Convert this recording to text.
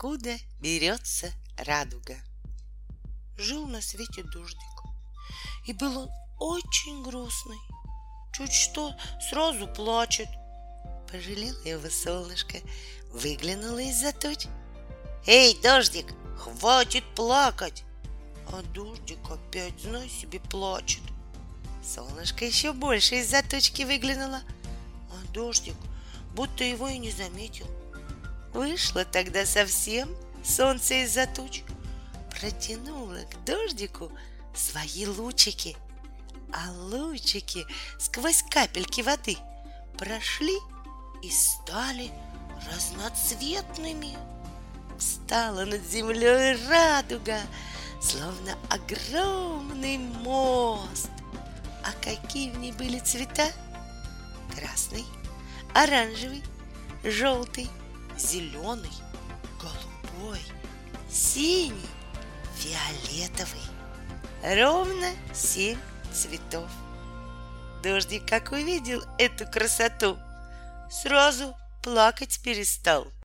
откуда берется радуга. Жил на свете дождик, и был он очень грустный. Чуть что, сразу плачет. Пожалел его солнышко, выглянуло из-за туч. «Эй, дождик, хватит плакать!» А дождик опять, знай себе, плачет. Солнышко еще больше из-за точки выглянуло, а дождик будто его и не заметил. Вышло тогда совсем солнце из-за туч, протянуло к дождику свои лучики, а лучики сквозь капельки воды прошли и стали разноцветными. Стала над землей радуга, словно огромный мост. А какие в ней были цвета? Красный, оранжевый, желтый, зеленый, голубой, синий, фиолетовый. Ровно семь цветов. Дождик, как увидел эту красоту, сразу плакать перестал –